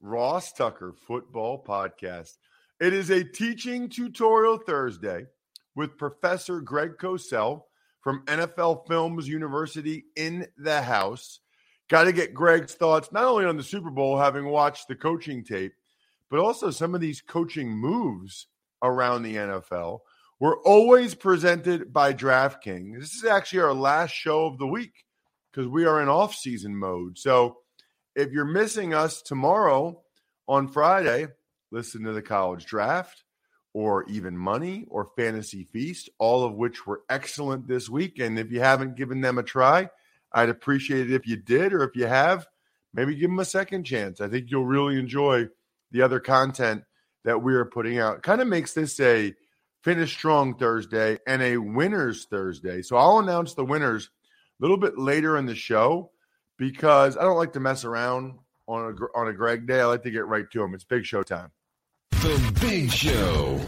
Ross Tucker Football Podcast. It is a teaching tutorial Thursday with Professor Greg Cosell from NFL Films University in the house. Got to get Greg's thoughts not only on the Super Bowl, having watched the coaching tape, but also some of these coaching moves around the NFL. We're always presented by DraftKings. This is actually our last show of the week because we are in off-season mode. So if you're missing us tomorrow on Friday, listen to the college draft or even money or fantasy feast, all of which were excellent this week. And if you haven't given them a try, I'd appreciate it if you did, or if you have, maybe give them a second chance. I think you'll really enjoy the other content that we are putting out. Kind of makes this a finish strong Thursday and a winners Thursday. So I'll announce the winners a little bit later in the show because I don't like to mess around on a on a Greg day. I like to get right to him. It's big show time. The Big Show.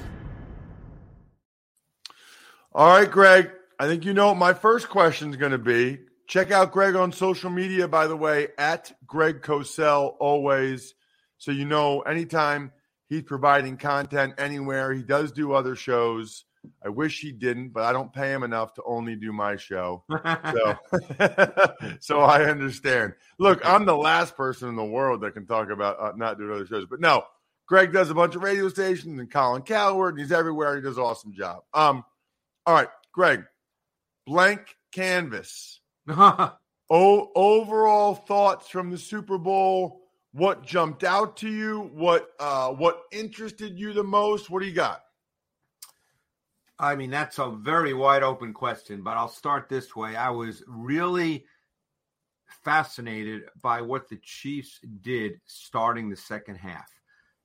All right, Greg. I think you know what my first question is going to be. Check out Greg on social media, by the way, at Greg Cosell always. So you know anytime he's providing content anywhere. He does do other shows. I wish he didn't, but I don't pay him enough to only do my show. So, so I understand. Look, I'm the last person in the world that can talk about uh, not doing other shows, but no, Greg does a bunch of radio stations and Colin Cowherd, and he's everywhere. He does an awesome job. Um, all right, Greg, blank canvas. o- overall thoughts from the Super Bowl. What jumped out to you? What uh, what interested you the most? What do you got? I mean, that's a very wide open question, but I'll start this way. I was really fascinated by what the Chiefs did starting the second half.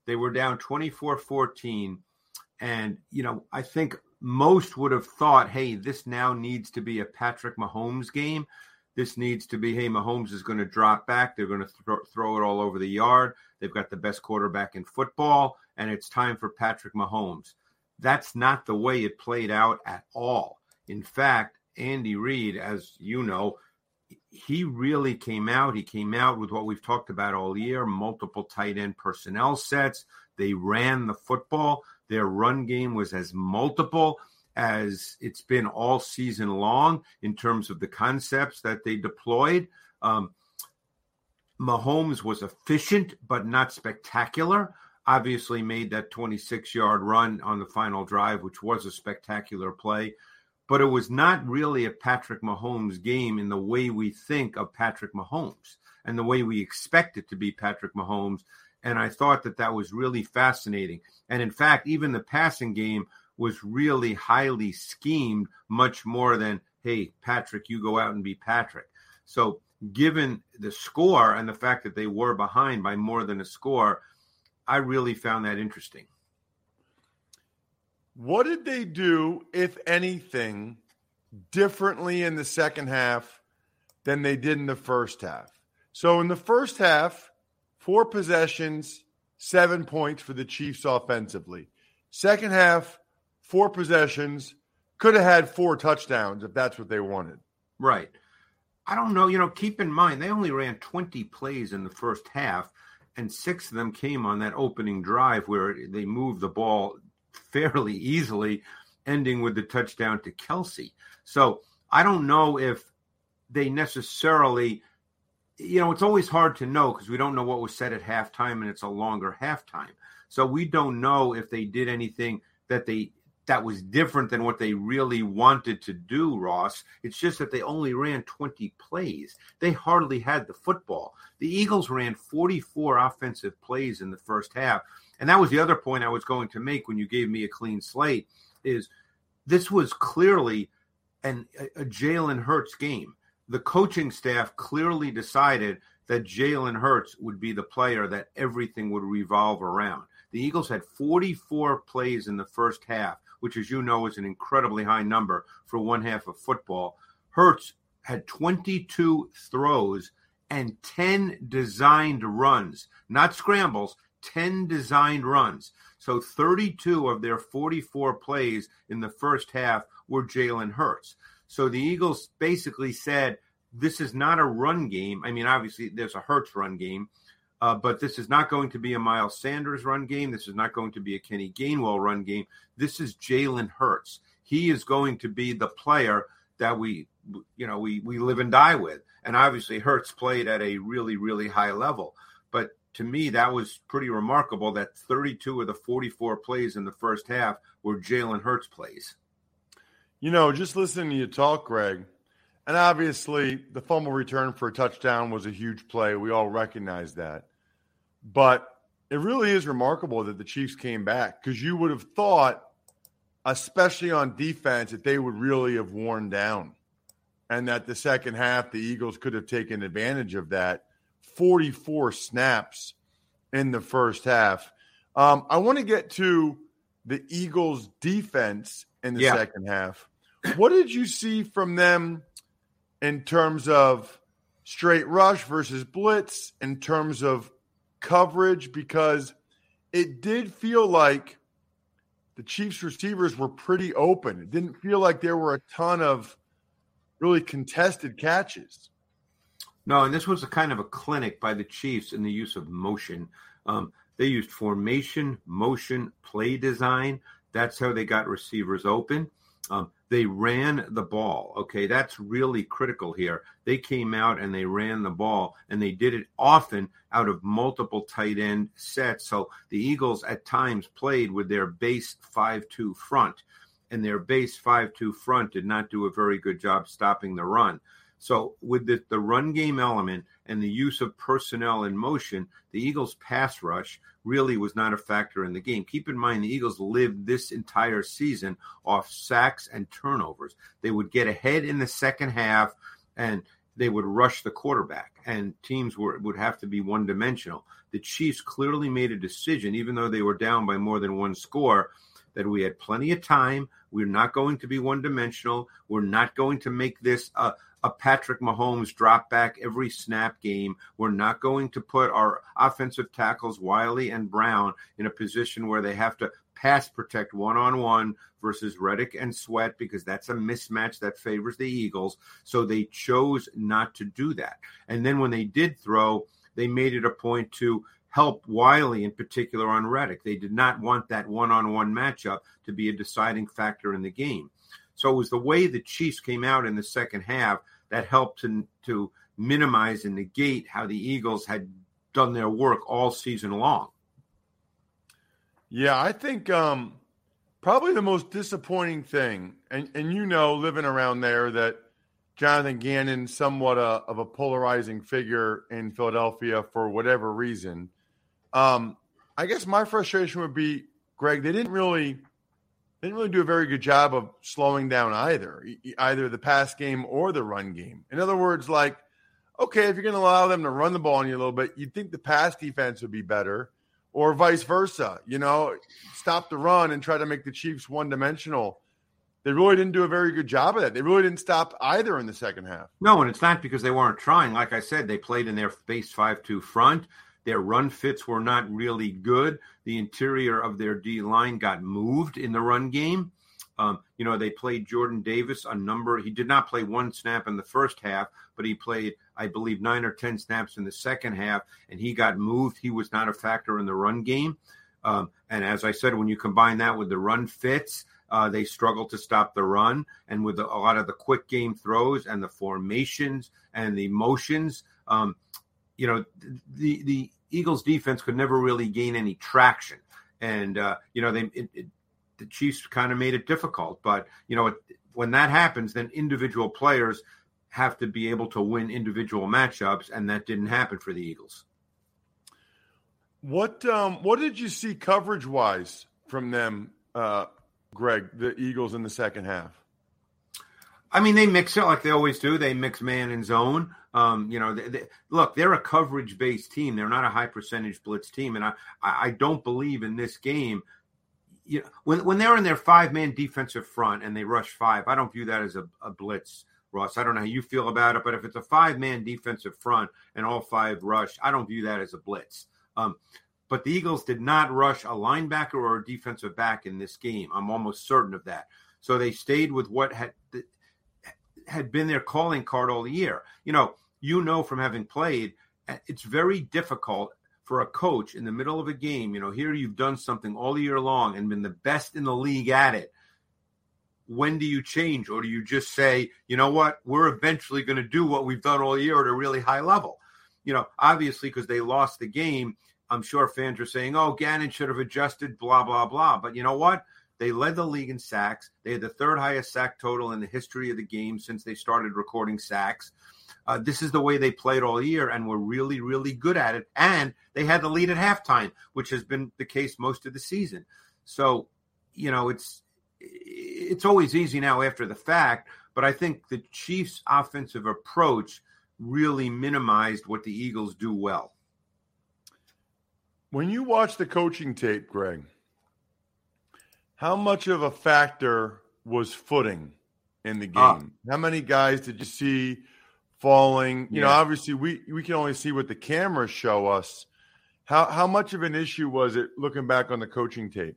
They were down 24 14. And, you know, I think most would have thought, hey, this now needs to be a Patrick Mahomes game. This needs to be, hey, Mahomes is going to drop back. They're going to throw, throw it all over the yard. They've got the best quarterback in football, and it's time for Patrick Mahomes. That's not the way it played out at all. In fact, Andy Reid, as you know, he really came out. He came out with what we've talked about all year multiple tight end personnel sets. They ran the football. Their run game was as multiple as it's been all season long in terms of the concepts that they deployed. Um, Mahomes was efficient, but not spectacular. Obviously, made that 26 yard run on the final drive, which was a spectacular play. But it was not really a Patrick Mahomes game in the way we think of Patrick Mahomes and the way we expect it to be Patrick Mahomes. And I thought that that was really fascinating. And in fact, even the passing game was really highly schemed, much more than, hey, Patrick, you go out and be Patrick. So, given the score and the fact that they were behind by more than a score, I really found that interesting. What did they do, if anything, differently in the second half than they did in the first half? So, in the first half, four possessions, seven points for the Chiefs offensively. Second half, four possessions, could have had four touchdowns if that's what they wanted. Right. I don't know. You know, keep in mind they only ran 20 plays in the first half, and six of them came on that opening drive where they moved the ball fairly easily, ending with the touchdown to Kelce. So I don't know if they necessarily, you know, it's always hard to know because we don't know what was said at halftime and it's a longer halftime. So we don't know if they did anything that they that was different than what they really wanted to do, Ross. It's just that they only ran 20 plays. They hardly had the football. The Eagles ran 44 offensive plays in the first half. And that was the other point I was going to make when you gave me a clean slate is this was clearly an, a, Jalen Hurts game. The coaching staff clearly decided that Jalen Hurts would be the player that everything would revolve around. The Eagles had 44 plays in the first half which, as you know, is an incredibly high number for one half of football. Hurts had 22 throws and 10 designed runs, not scrambles, 10 designed runs. So 32 of their 44 plays in the first half were Jalen Hurts. So the Eagles basically said, this is not a run game. I mean, obviously, there's a Hurts run game, uh, but this is not going to be a Miles Sanders run game. This is not going to be a Kenny Gainwell run game. This is Jalen Hurts. He is going to be the player that we, you know, we we live and die with. And obviously, Hurts played at a really, really high level. But to me, that was pretty remarkable that 32 of the 44 plays in the first half were Jalen Hurts plays. You know, just listening to you talk, Greg, and obviously the fumble return for a touchdown was a huge play. We all recognize that. But it really is remarkable that the Chiefs came back because you would have thought, especially on defense, that they would really have worn down and that the second half, the Eagles could have taken advantage of that. 44 snaps in the first half. Um, I want to get to the Eagles' defense in the yeah. second half. What did you see from them in terms of straight rush versus blitz, in terms of coverage because it did feel like the Chiefs receivers were pretty open. It didn't feel like there were a ton of really contested catches. No, and this was a kind of a clinic by the Chiefs in the use of motion. Um, they used formation, motion, play design. That's how they got receivers open. Um, they ran the ball. Okay, that's really critical here. They came out and they ran the ball, and they did it often out of multiple tight end sets. So the Eagles at times played with their base 5 2 front, and their base 5 2 front did not do a very good job stopping the run. So, with the, the run game element and the use of personnel in motion, the Eagles' pass rush really was not a factor in the game. Keep in mind, the Eagles lived this entire season off sacks and turnovers. They would get ahead in the second half and they would rush the quarterback, and teams were, would have to be one dimensional. The Chiefs clearly made a decision, even though they were down by more than one score, that we had plenty of time. We're not going to be one dimensional. We're not going to make this a, a Patrick Mahomes drop back every snap game. We're not going to put our offensive tackles, Wylie and Brown, in a position where they have to pass protect one on one versus Reddick and Sweat because that's a mismatch that favors the Eagles. So they chose not to do that. And then when they did throw, they made it a point to help Wylie in particular on Reddick. They did not want that one on one matchup to be a deciding factor in the game. So it was the way the Chiefs came out in the second half that helped to, to minimize and negate how the Eagles had done their work all season long. Yeah, I think um, probably the most disappointing thing, and, and you know, living around there, that Jonathan Gannon, somewhat a, of a polarizing figure in Philadelphia for whatever reason. Um, I guess my frustration would be, Greg, they didn't really – didn't really do a very good job of slowing down either, either the pass game or the run game. In other words, like, okay, if you're going to allow them to run the ball on you a little bit, you'd think the pass defense would be better, or vice versa. You know, stop the run and try to make the Chiefs one dimensional. They really didn't do a very good job of that. They really didn't stop either in the second half. No, and it's not because they weren't trying. Like I said, they played in their base 5 2 front. Their run fits were not really good. The interior of their D line got moved in the run game. Um, you know, they played Jordan Davis a number. He did not play one snap in the first half, but he played, I believe, nine or 10 snaps in the second half, and he got moved. He was not a factor in the run game. Um, and as I said, when you combine that with the run fits, uh, they struggle to stop the run. And with a lot of the quick game throws and the formations and the motions, um, you know, the, the Eagles defense could never really gain any traction. And, uh, you know, they, it, it, the Chiefs kind of made it difficult. But you know, when that happens, then individual players have to be able to win individual matchups, and that didn't happen for the Eagles. What um, what did you see coverage wise from them, uh, Greg? The Eagles in the second half. I mean, they mix it like they always do. They mix man and zone. Um, you know, they, they, look, they're a coverage based team. They're not a high percentage blitz team, and I, I don't believe in this game you know, when when they're in their five man defensive front and they rush five, I don't view that as a, a, blitz, Ross. I don't know how you feel about it, but if it's a five man defensive front and all five rush, I don't view that as a blitz. Um, but the Eagles did not rush a linebacker or a defensive back in this game. I'm almost certain of that. So they stayed with what had had been their calling card all year. You know, you know from having played, eh, it's very difficult for a coach in the middle of a game, you know, here you've done something all year long and been the best in the league at it. When do you change? Or do you just say, you know what, we're eventually going to do what we've done all year at a really high level? You know, obviously, because they lost the game, I'm sure fans are saying, oh, Gannon should have adjusted, blah, blah, blah. But you know what? They led the league in sacks. They had the third highest sack total in the history of the game since they started recording sacks. Uh, this is the way they played all year and were really, really good at it. And they had the lead at halftime, which has been the case most of the season. So, you know, it's it's always easy now after the fact, but I think the Chiefs' offensive approach really minimized what the Eagles do well. When you watch the coaching tape, Greg, how much of a factor was footing in the ah. game? Uh, how many guys did you see falling. You yeah. know, obviously we we can only see what the cameras show us. How how much of an issue was it looking back on the coaching tape?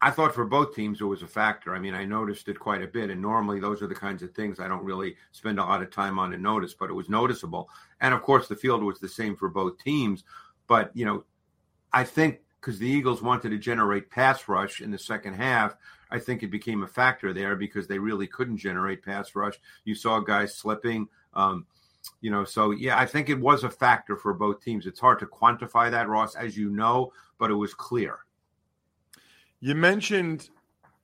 I thought for both teams it was a factor. I mean, I noticed it quite a bit, and normally those are the kinds of things I don't really spend a lot of time on and notice, but it was noticeable. And of course, the field was the same for both teams. But you know, I think because the Eagles wanted to generate pass rush in the second half, I think it became a factor there because they really couldn't generate pass rush. You saw guys slipping. Um, you know, so yeah, I think it was a factor for both teams. It's hard to quantify that, Ross, as you know, but it was clear. You mentioned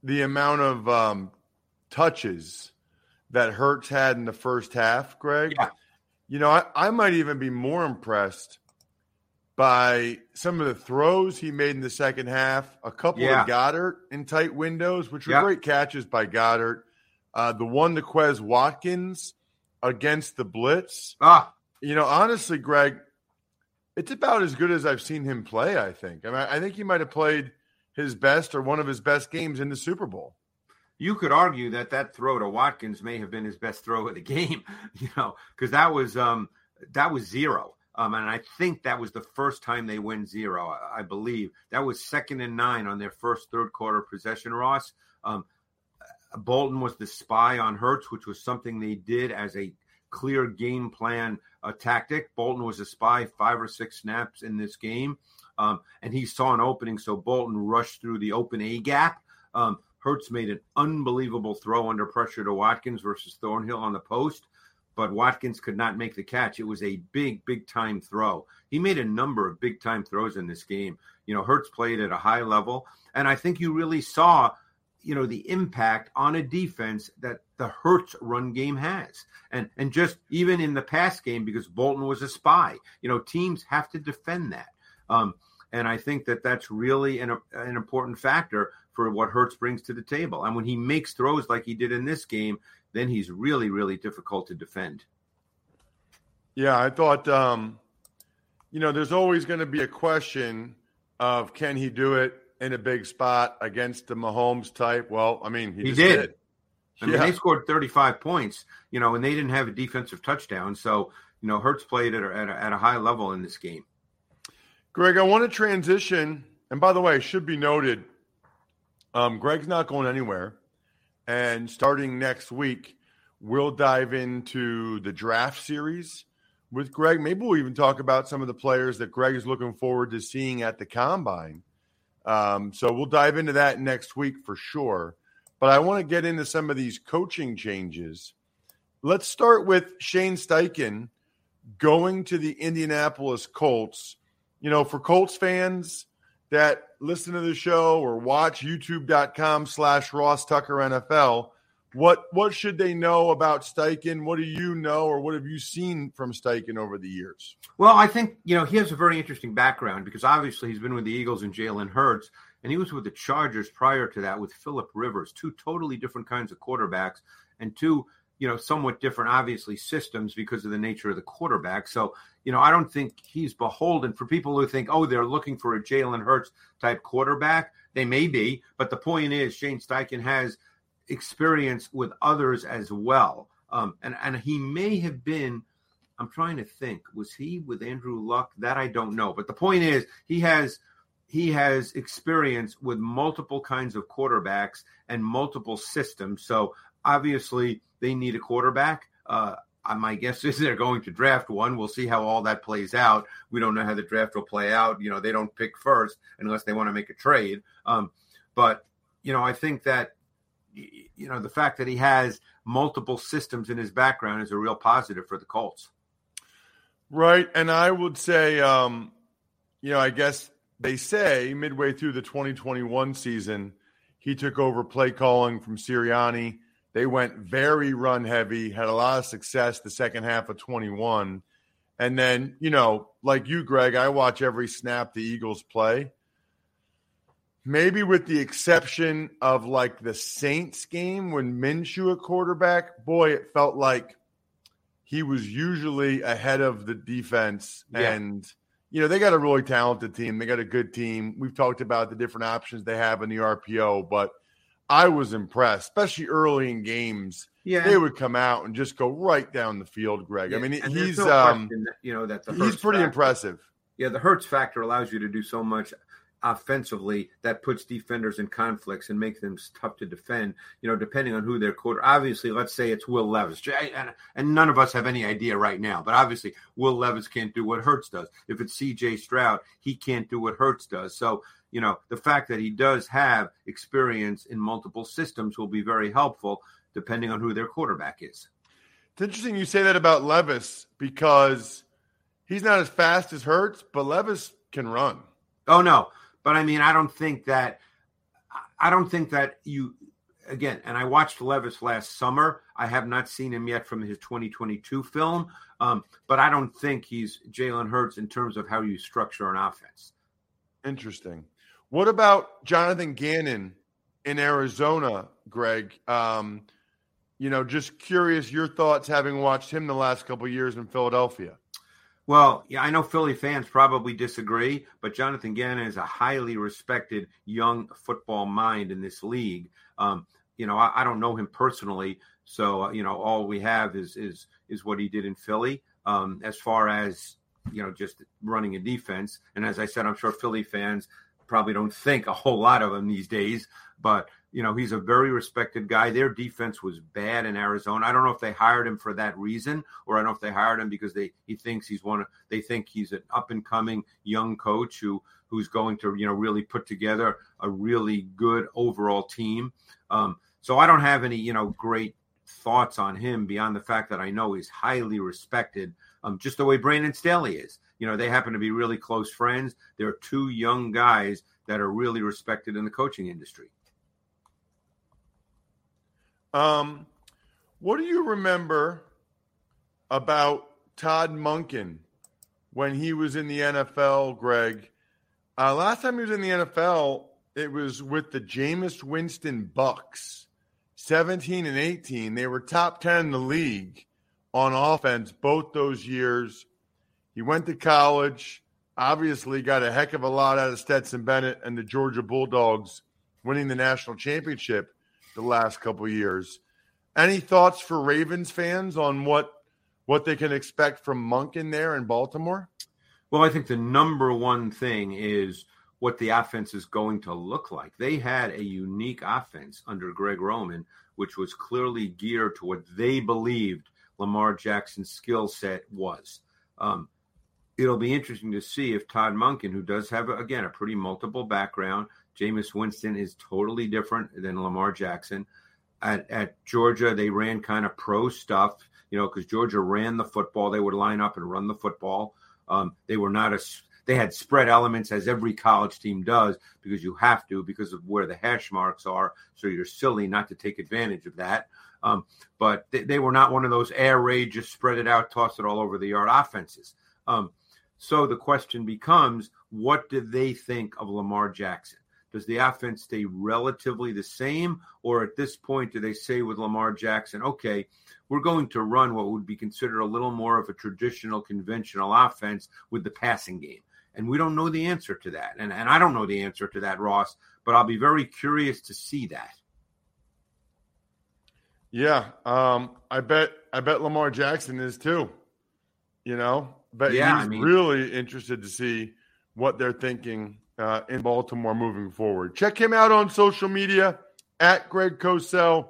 the amount of um, touches that Hurts had in the first half, Greg. Yeah. You know, I, I might even be more impressed by some of the throws he made in the second half. A couple yeah. of Goedert in tight windows, which were yeah. great catches by Goedert. Uh, the one to Quez Watkins against the blitz. Ah, you know, honestly, Greg, it's about as good as I've seen him play. I think. I mean, I think he might have played his best or one of his best games in the Super Bowl. You could argue that that throw to Watkins may have been his best throw of the game. You know, because that was um that was zero. Um, and I think that was the first time they win zero. I, I believe that was second and nine on their first third quarter possession. Ross. Um, Bolton was the spy on Hurts, which was something they did as a clear game plan uh, tactic. Bolton was a spy five or six snaps in this game, um, and he saw an opening, so Bolton rushed through the open A gap. Um, Hurts made an unbelievable throw under pressure to Watkins versus Thornhill on the post, but Watkins could not make the catch. It was a big, big time throw. He made a number of big time throws in this game. You know, Hurts played at a high level, and I think you really saw you know the impact on a defense that the Hurts run game has, and and just even in the pass game because Bolton was a spy. You know, teams have to defend that, um, and I think that that's really an an important factor for what Hurts brings to the table. And when he makes throws like he did in this game, then he's really really difficult to defend. Yeah, I thought, um, you know, there's always going to be a question of can he do it in a big spot against the Mahomes type? Well, I mean, he, he did. did. I mean, they scored 35 points, you know, and they didn't have a defensive touchdown. So, you know, Hurts played at a, at a, at a high level in this game. Greg, I want to transition. And by the way, should be noted, um, Greg's not going anywhere. And starting next week, we'll dive into the draft series with Greg. Maybe we'll even talk about some of the players that Greg is looking forward to seeing at the combine. Um, so we'll dive into that next week for sure. But I want to get into some of these coaching changes. Let's start with Shane Steichen going to the Indianapolis Colts. You know, for Colts fans that listen to the show or watch youtube.com slash Ross Tucker NFL, what what should they know about Steichen? What do you know or what have you seen from Steichen over the years? Well, I think, you know, he has a very interesting background because obviously he's been with the Eagles and Jalen Hurts, and he was with the Chargers prior to that with Philip Rivers, two totally different kinds of quarterbacks and two you know, somewhat different, obviously, systems because of the nature of the quarterback. So, you know, I don't think he's beholden for people who think, oh, they're looking for a Jalen Hurts type quarterback. They may be, but the point is, Shane Steichen has experience with others as well. Um, and, and he may have been, I'm trying to think, was he with Andrew Luck? That I don't know. But the point is, he has he has experience with multiple kinds of quarterbacks and multiple systems. So obviously, they need a quarterback. Uh, my guess is they're going to draft one. We'll see how all that plays out. We don't know how the draft will play out. You know, they don't pick first unless they want to make a trade. Um, but you know, I think that you know the fact that he has multiple systems in his background is a real positive for the Colts. Right, and I would say, um, you know, I guess they say midway through the 2021 season, he took over play calling from Sirianni they went very run heavy, had a lot of success the second half of 21. And then, you know, like you, Greg, I watch every snap the Eagles play. Maybe with the exception of like the Saints game when Minshew at quarterback, boy, it felt like he was usually ahead of the defense. Yeah. And, you know, they got a really talented team. They got a good team. We've talked about the different options they have in the RPO, but – I was impressed, especially early in games. Yeah, they would come out and just go right down the field, Greg. Yeah. I mean, and he's no um, that, you know that the he's pretty factor, impressive. Yeah, the Hurts factor allows you to do so much offensively that puts defenders in conflicts and makes them tough to defend. You know, depending on who their quarter. Obviously, let's say it's Will Levis, and, and none of us have any idea right now. But obviously, Will Levis can't do what Hurts does. If it's C.J. Stroud, he can't do what Hurts does. So you know, the fact that he does have experience in multiple systems will be very helpful depending on who their quarterback is. It's interesting you say that about Levis because he's not as fast as Hurts, but Levis can run. Oh no, but I mean, I don't think that I don't think that you again. And I watched Levis last summer. I have not seen him yet from his 2022 film, um, but I don't think he's Jalen Hurts in terms of how you structure an offense. Interesting. What about Jonathan Gannon in Arizona, Greg? Um, you know, just curious your thoughts having watched him the last couple years in Philadelphia. Well, yeah, I know Philly fans probably disagree, but Jonathan Gannon is a highly respected young football mind in this league. Um, you know, I, I, don't know him personally, so uh, you know, all we have is is is what he did in Philly. Um, as far as you know, just running a defense, and as I said, I'm sure Philly fans probably don't think a whole lot of him these days, but you know, he's a very respected guy. Their defense was bad in Arizona. I don't know if they hired him for that reason, or I don't know if they hired him because they he thinks he's one. Of, they think he's an up and coming young coach who who's going to you know really put together a really good overall team. Um, so I don't have any you know great thoughts on him beyond the fact that I know he's highly respected, um, just the way Brandon Staley is. You know, they happen to be really close friends. They're two young guys that are really respected in the coaching industry. Um, what do you remember about Todd Monken when he was in the NFL, Greg? Uh, last time he was in the NFL, it was with the Jameis Winston Bucks, 17 and 18. They were top 10 in the league on offense both those years. He went to college, obviously got a heck of a lot out of Stetson Bennett and the Georgia Bulldogs winning the national championship the last couple years. Any thoughts for Ravens fans on what what they can expect from Monken there in Baltimore? Well, I think the number one thing is what the offense is going to look like. They had a unique offense under Greg Roman which was clearly geared to what they believed Lamar Jackson's skill set was. Um, it'll be interesting to see if Todd Monken, who does have, again, a pretty multiple background, Jameis Winston is totally different than Lamar Jackson. At, at Georgia, they ran kind of pro stuff, you know, because Georgia ran the football. They would line up and run the football. Um, they were not as they had spread elements as every college team does because you have to because of where the hash marks are. So you're silly not to take advantage of that. Um, but they, they, were not one of those air raid, just spread it out, toss it all over the yard offenses. Um, so the question becomes, what do they think of Lamar Jackson? Does the offense stay relatively the same, or at this point, do they say with Lamar Jackson, okay, we're going to run what would be considered a little more of a traditional, conventional offense with the passing game? And we don't know the answer to that. And, and I don't know the answer to that, Ross, but I'll be very curious to see that. Yeah. Um, I bet I bet Lamar Jackson is too. You know, but yeah, he's I mean, really interested to see what they're thinking uh, in Baltimore moving forward. Check him out on social media at Greg Cosell.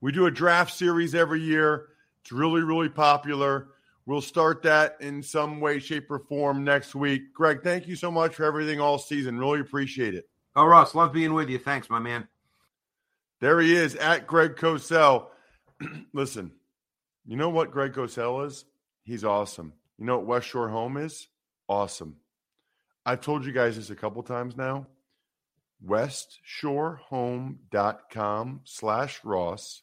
We do a draft series every year. It's really, really popular. We'll start that in some way, shape, or form next week. Greg, thank you so much for everything all season. Really appreciate it. Oh, Ross, love being with you. Thanks, my man. There he is at Greg Cosell. Listen, you know what Greg Cosell is? He's awesome. You know what West Shore Home is? Awesome. I've told you guys this a couple times now. WestShoreHome.com slash Ross.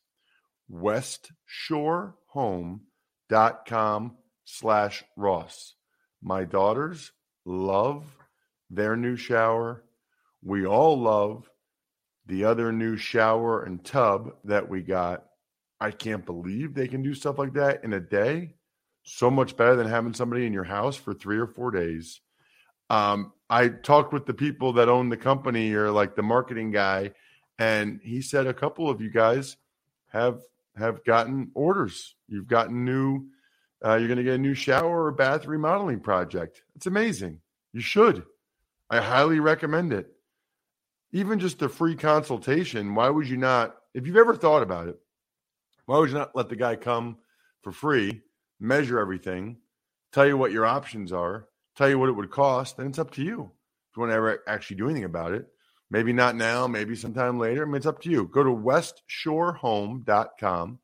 WestShoreHome.com slash Ross. My daughters love their new shower. We all love the other new shower and tub that we got. I can't believe they can do stuff like that in a day. So much better than having somebody in your house for three or four days. Um, I talked with the people that own the company or like the marketing guy, and he said a couple of you guys have have gotten orders. You've gotten new. Uh, you're going to get a new shower or bath remodeling project. It's amazing. You should. I highly recommend it. Even just a free consultation. Why would you not? If you've ever thought about it, why would you not let the guy come for free, measure everything, tell you what your options are, tell you what it would cost, then it's up to you. If you want to ever actually do anything about it, maybe not now, maybe sometime later. I mean, it's up to you. Go to westshorehome.com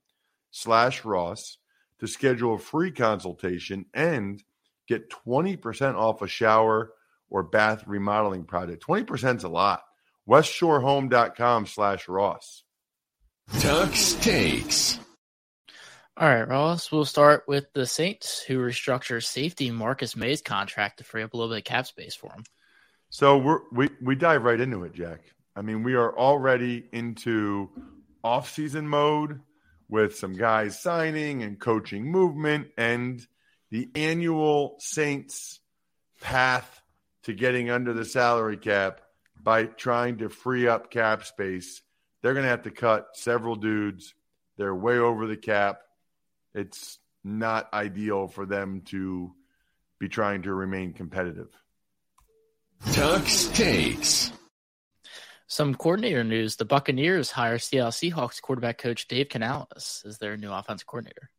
slash Ross to schedule a free consultation and get 20% off a shower or bath remodeling project. 20% is a lot. westshorehome.com slash Ross. Tuck's takes. All right, Ross. We'll start with the Saints, who restructure safety Marcus Maye's contract to free up a little bit of cap space for him. So we're, we we dive right into it, Jack. I mean, we are already into off-season mode with some guys signing and coaching movement, and the annual Saints path to getting under the salary cap by trying to free up cap space. They're going to have to cut several dudes. They're way over the cap. It's not ideal for them to be trying to remain competitive. Tuck's takes. Some coordinator news: The Buccaneers hire Seattle Seahawks quarterback coach Dave Canales as their new offensive coordinator.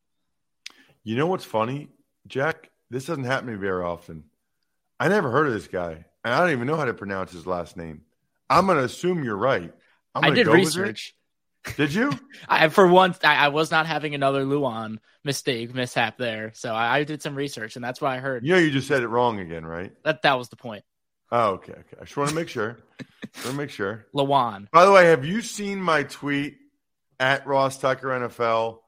You know what's funny, Jack? This doesn't happen to me very often. I never heard of this guy, and I don't even know how to pronounce his last name. I'm going to assume you're right. I'm I gonna did go with it. research. Did you? I, for once, I, I was not having another Luan mistake, mishap there. So I, I did some research, and that's why I heard You know, you just said it wrong again, right? that that was the point. Oh, okay. Okay. I just want to make sure. want to make sure. Lawan. By the way, have you seen my tweet at Ross Tucker NFL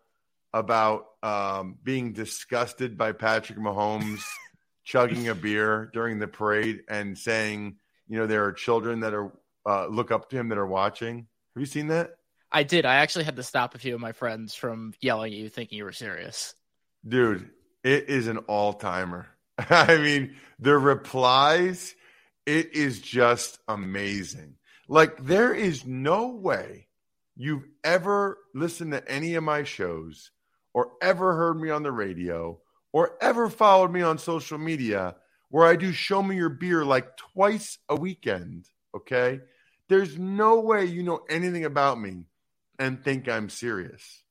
about um, being disgusted by Patrick Mahomes chugging a beer during the parade and saying, you know, there are children that are uh, look up to him that are watching? Have you seen that? I did. I actually had to stop a few of my friends from yelling at you, thinking you were serious. Dude, it is an all timer. I mean, the replies, it is just amazing. Like, there is no way you've ever listened to any of my shows or ever heard me on the radio or ever followed me on social media where I do show me your beer like twice a weekend. Okay. There's no way you know anything about me and think I'm serious.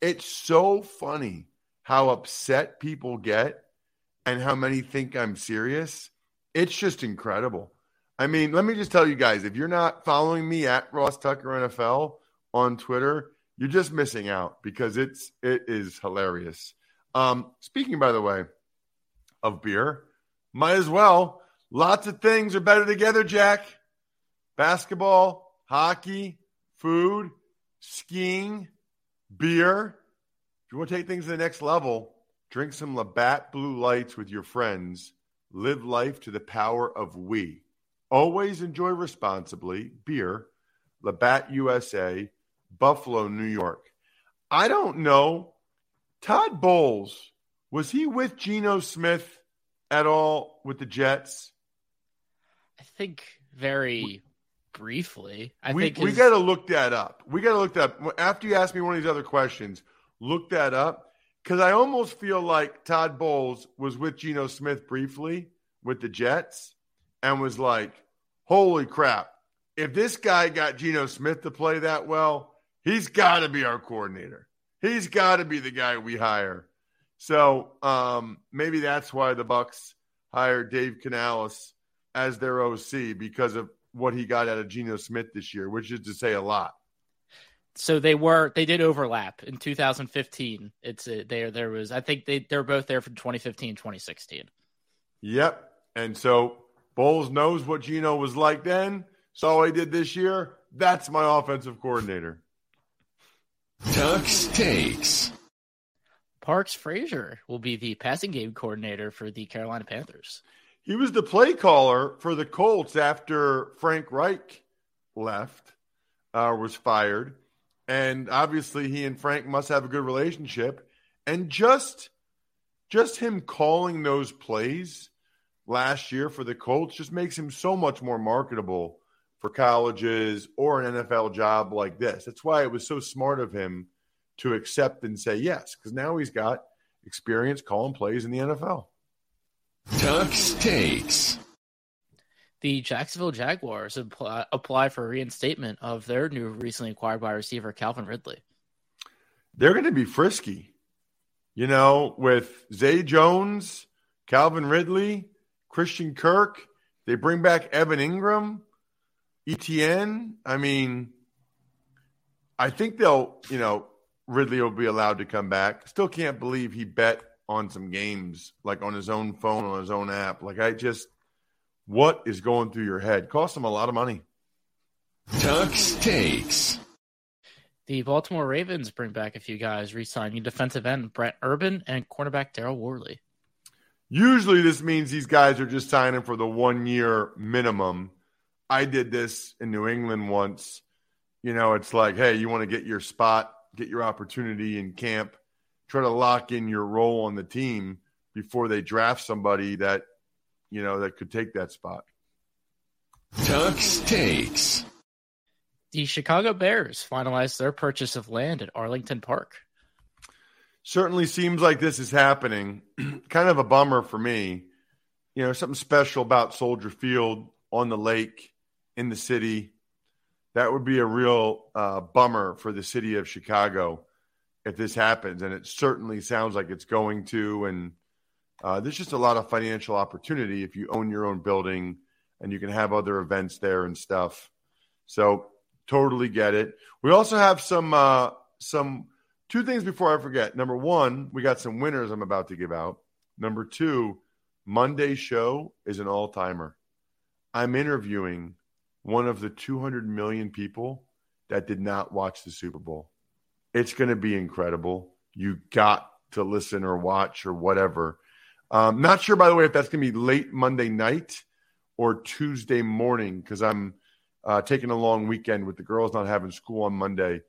It's so funny how upset people get and how many think I'm serious. It's just incredible. I mean, let me just tell you guys if you're not following me at Ross Tucker NFL on Twitter, you're just missing out because it's it is hilarious. Um, speaking, by the way, of beer, might as well. Lots of things are better together, Jack. Basketball, hockey, food, skiing, beer. If you want to take things to the next level, drink some Labatt Blue Lights with your friends. Live life to the power of we. Always enjoy responsibly. Beer, Labatt USA, Buffalo, New York. I don't know. Todd Bowles, was he with Geno Smith at all with the Jets? I think very briefly. I we, think we his- got to look that up. We got to look that up. After you ask me one of these other questions, look that up because I almost feel like Todd Bowles was with Geno Smith briefly with the Jets and was like, holy crap, if this guy got Geno Smith to play that well, he's got to be our coordinator. He's got to be the guy we hire. So um, maybe that's why the Bucks hired Dave Canales as their OC because of what he got out of Geno Smith this year, which is to say a lot. so they were they did overlap in 2015. It's a, there there was I think they they're both there from 2015 2016. Yep. And so Bowles knows what Geno was like then. Saw what he did this year. That's my offensive coordinator. Tuck's Takes. Parks Frazier will be the passing game coordinator for the Carolina Panthers. He was the play caller for the Colts after Frank Reich left, uh, was fired. And obviously he and Frank must have a good relationship. And just just him calling those plays last year for the Colts just makes him so much more marketable for colleges or an NFL job like this. That's why it was so smart of him to accept and say yes, because now he's got experience calling plays in the NFL. Tuck's Takes. The Jacksonville Jaguars apply, apply for reinstatement of their new recently acquired wide receiver Calvin Ridley. They're going to be frisky, you know, with Zay Jones, Calvin Ridley, Christian Kirk. They bring back Evan Engram, ETN. I mean, I think they'll, you know, Ridley will be allowed to come back. Still can't believe he bet on some games, like on his own phone, on his own app. Like, I just, what is going through your head? Cost him a lot of money. Tuck's Takes. The Baltimore Ravens bring back a few guys, re-signing defensive end Brent Urban and cornerback Daryl Worley. Usually, this means these guys are just signing for the one year minimum. I did this in New England once. You know, it's like, hey, you want to get your spot, get your opportunity in camp, try to lock in your role on the team before they draft somebody that, you know, that could take that spot. Tuck's Takes. The Chicago Bears finalized their purchase of land at Arlington Park. Certainly seems like this is happening. kind of a bummer for me. You know, something special about Soldier Field on the lake in the city. That would be a real uh, bummer for the city of Chicago if this happens. And it certainly sounds like it's going to. And uh, there's just a lot of financial opportunity if you own your own building and you can have other events there and stuff. So totally get it. We also have some uh, some two things before I forget. Number one, we got some winners I'm about to give out. Number two, Monday's show is an all timer. I'm interviewing one of the 200 million people that did not watch the Super Bowl. It's going to be incredible. You got to listen or watch or whatever. Um, not sure, by the way, if that's going to be late Monday night or Tuesday morning because I'm uh, taking a long weekend with the girls not having school on Monday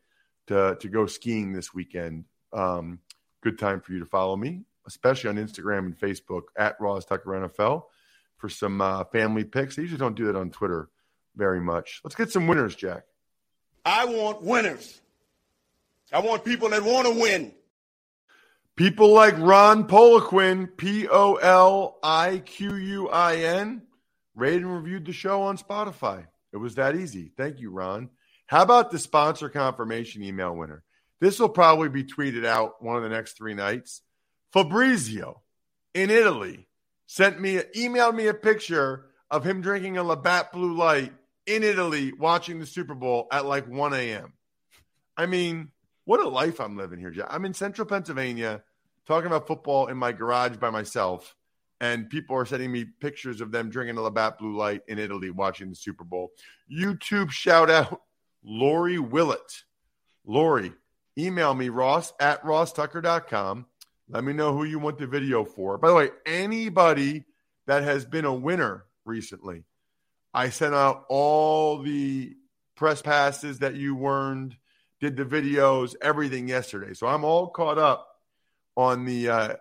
to, to go skiing this weekend. Um, good time for you to follow me, especially on Instagram and Facebook at Ross Tucker NFL for some uh, family picks. I usually don't do that on Twitter very much. Let's get some winners, Jack. I want winners. I want people that want to win. People like Ron Poliquin, P O L I Q U I N, rated and reviewed the show on Spotify. It was that easy. Thank you, Ron. How about the sponsor confirmation email winner? This will probably be tweeted out one of the next three nights. Fabrizio in Italy sent me, emailed me a picture of him drinking a Labatt Blue Light in Italy watching the Super Bowl at like 1 a.m. I mean, what a life I'm living here. I'm in central Pennsylvania talking about football in my garage by myself, and people are sending me pictures of them drinking a Labatt Blue Light in Italy watching the Super Bowl. YouTube shout out Lori Willett. Lori, email me, ross at rosstucker.com. Let me know who you want the video for. By the way, anybody that has been a winner recently, I sent out all the press passes that you earned, did the videos, everything yesterday. So I'm all caught up on the uh,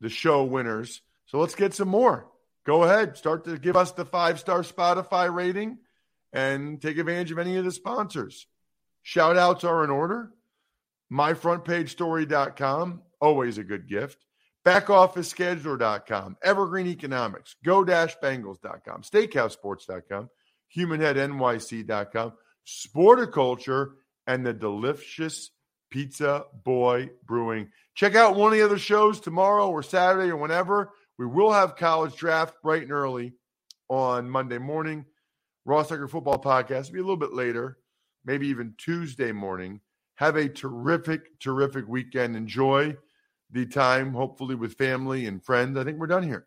the show winners. So let's get some more. Go ahead, start to give us the five star Spotify rating and take advantage of any of the sponsors. Shout outs are in order. MyFrontPageStory.com, always a good gift. BackOfficeScheduler.com, Evergreen Economics, Go-Bengals.com, SteakhouseSports.com, HumanHeadNYC.com, Sporticulture, and the delicious Pizza Boy Brewing. Check out one of the other shows tomorrow or Saturday or whenever. We will have college draft bright and early on Monday morning. Ross Tucker Football Podcast will be a little bit later, maybe even Tuesday morning. Have a terrific, terrific weekend. Enjoy the time, hopefully with family and friends. I think we're done here.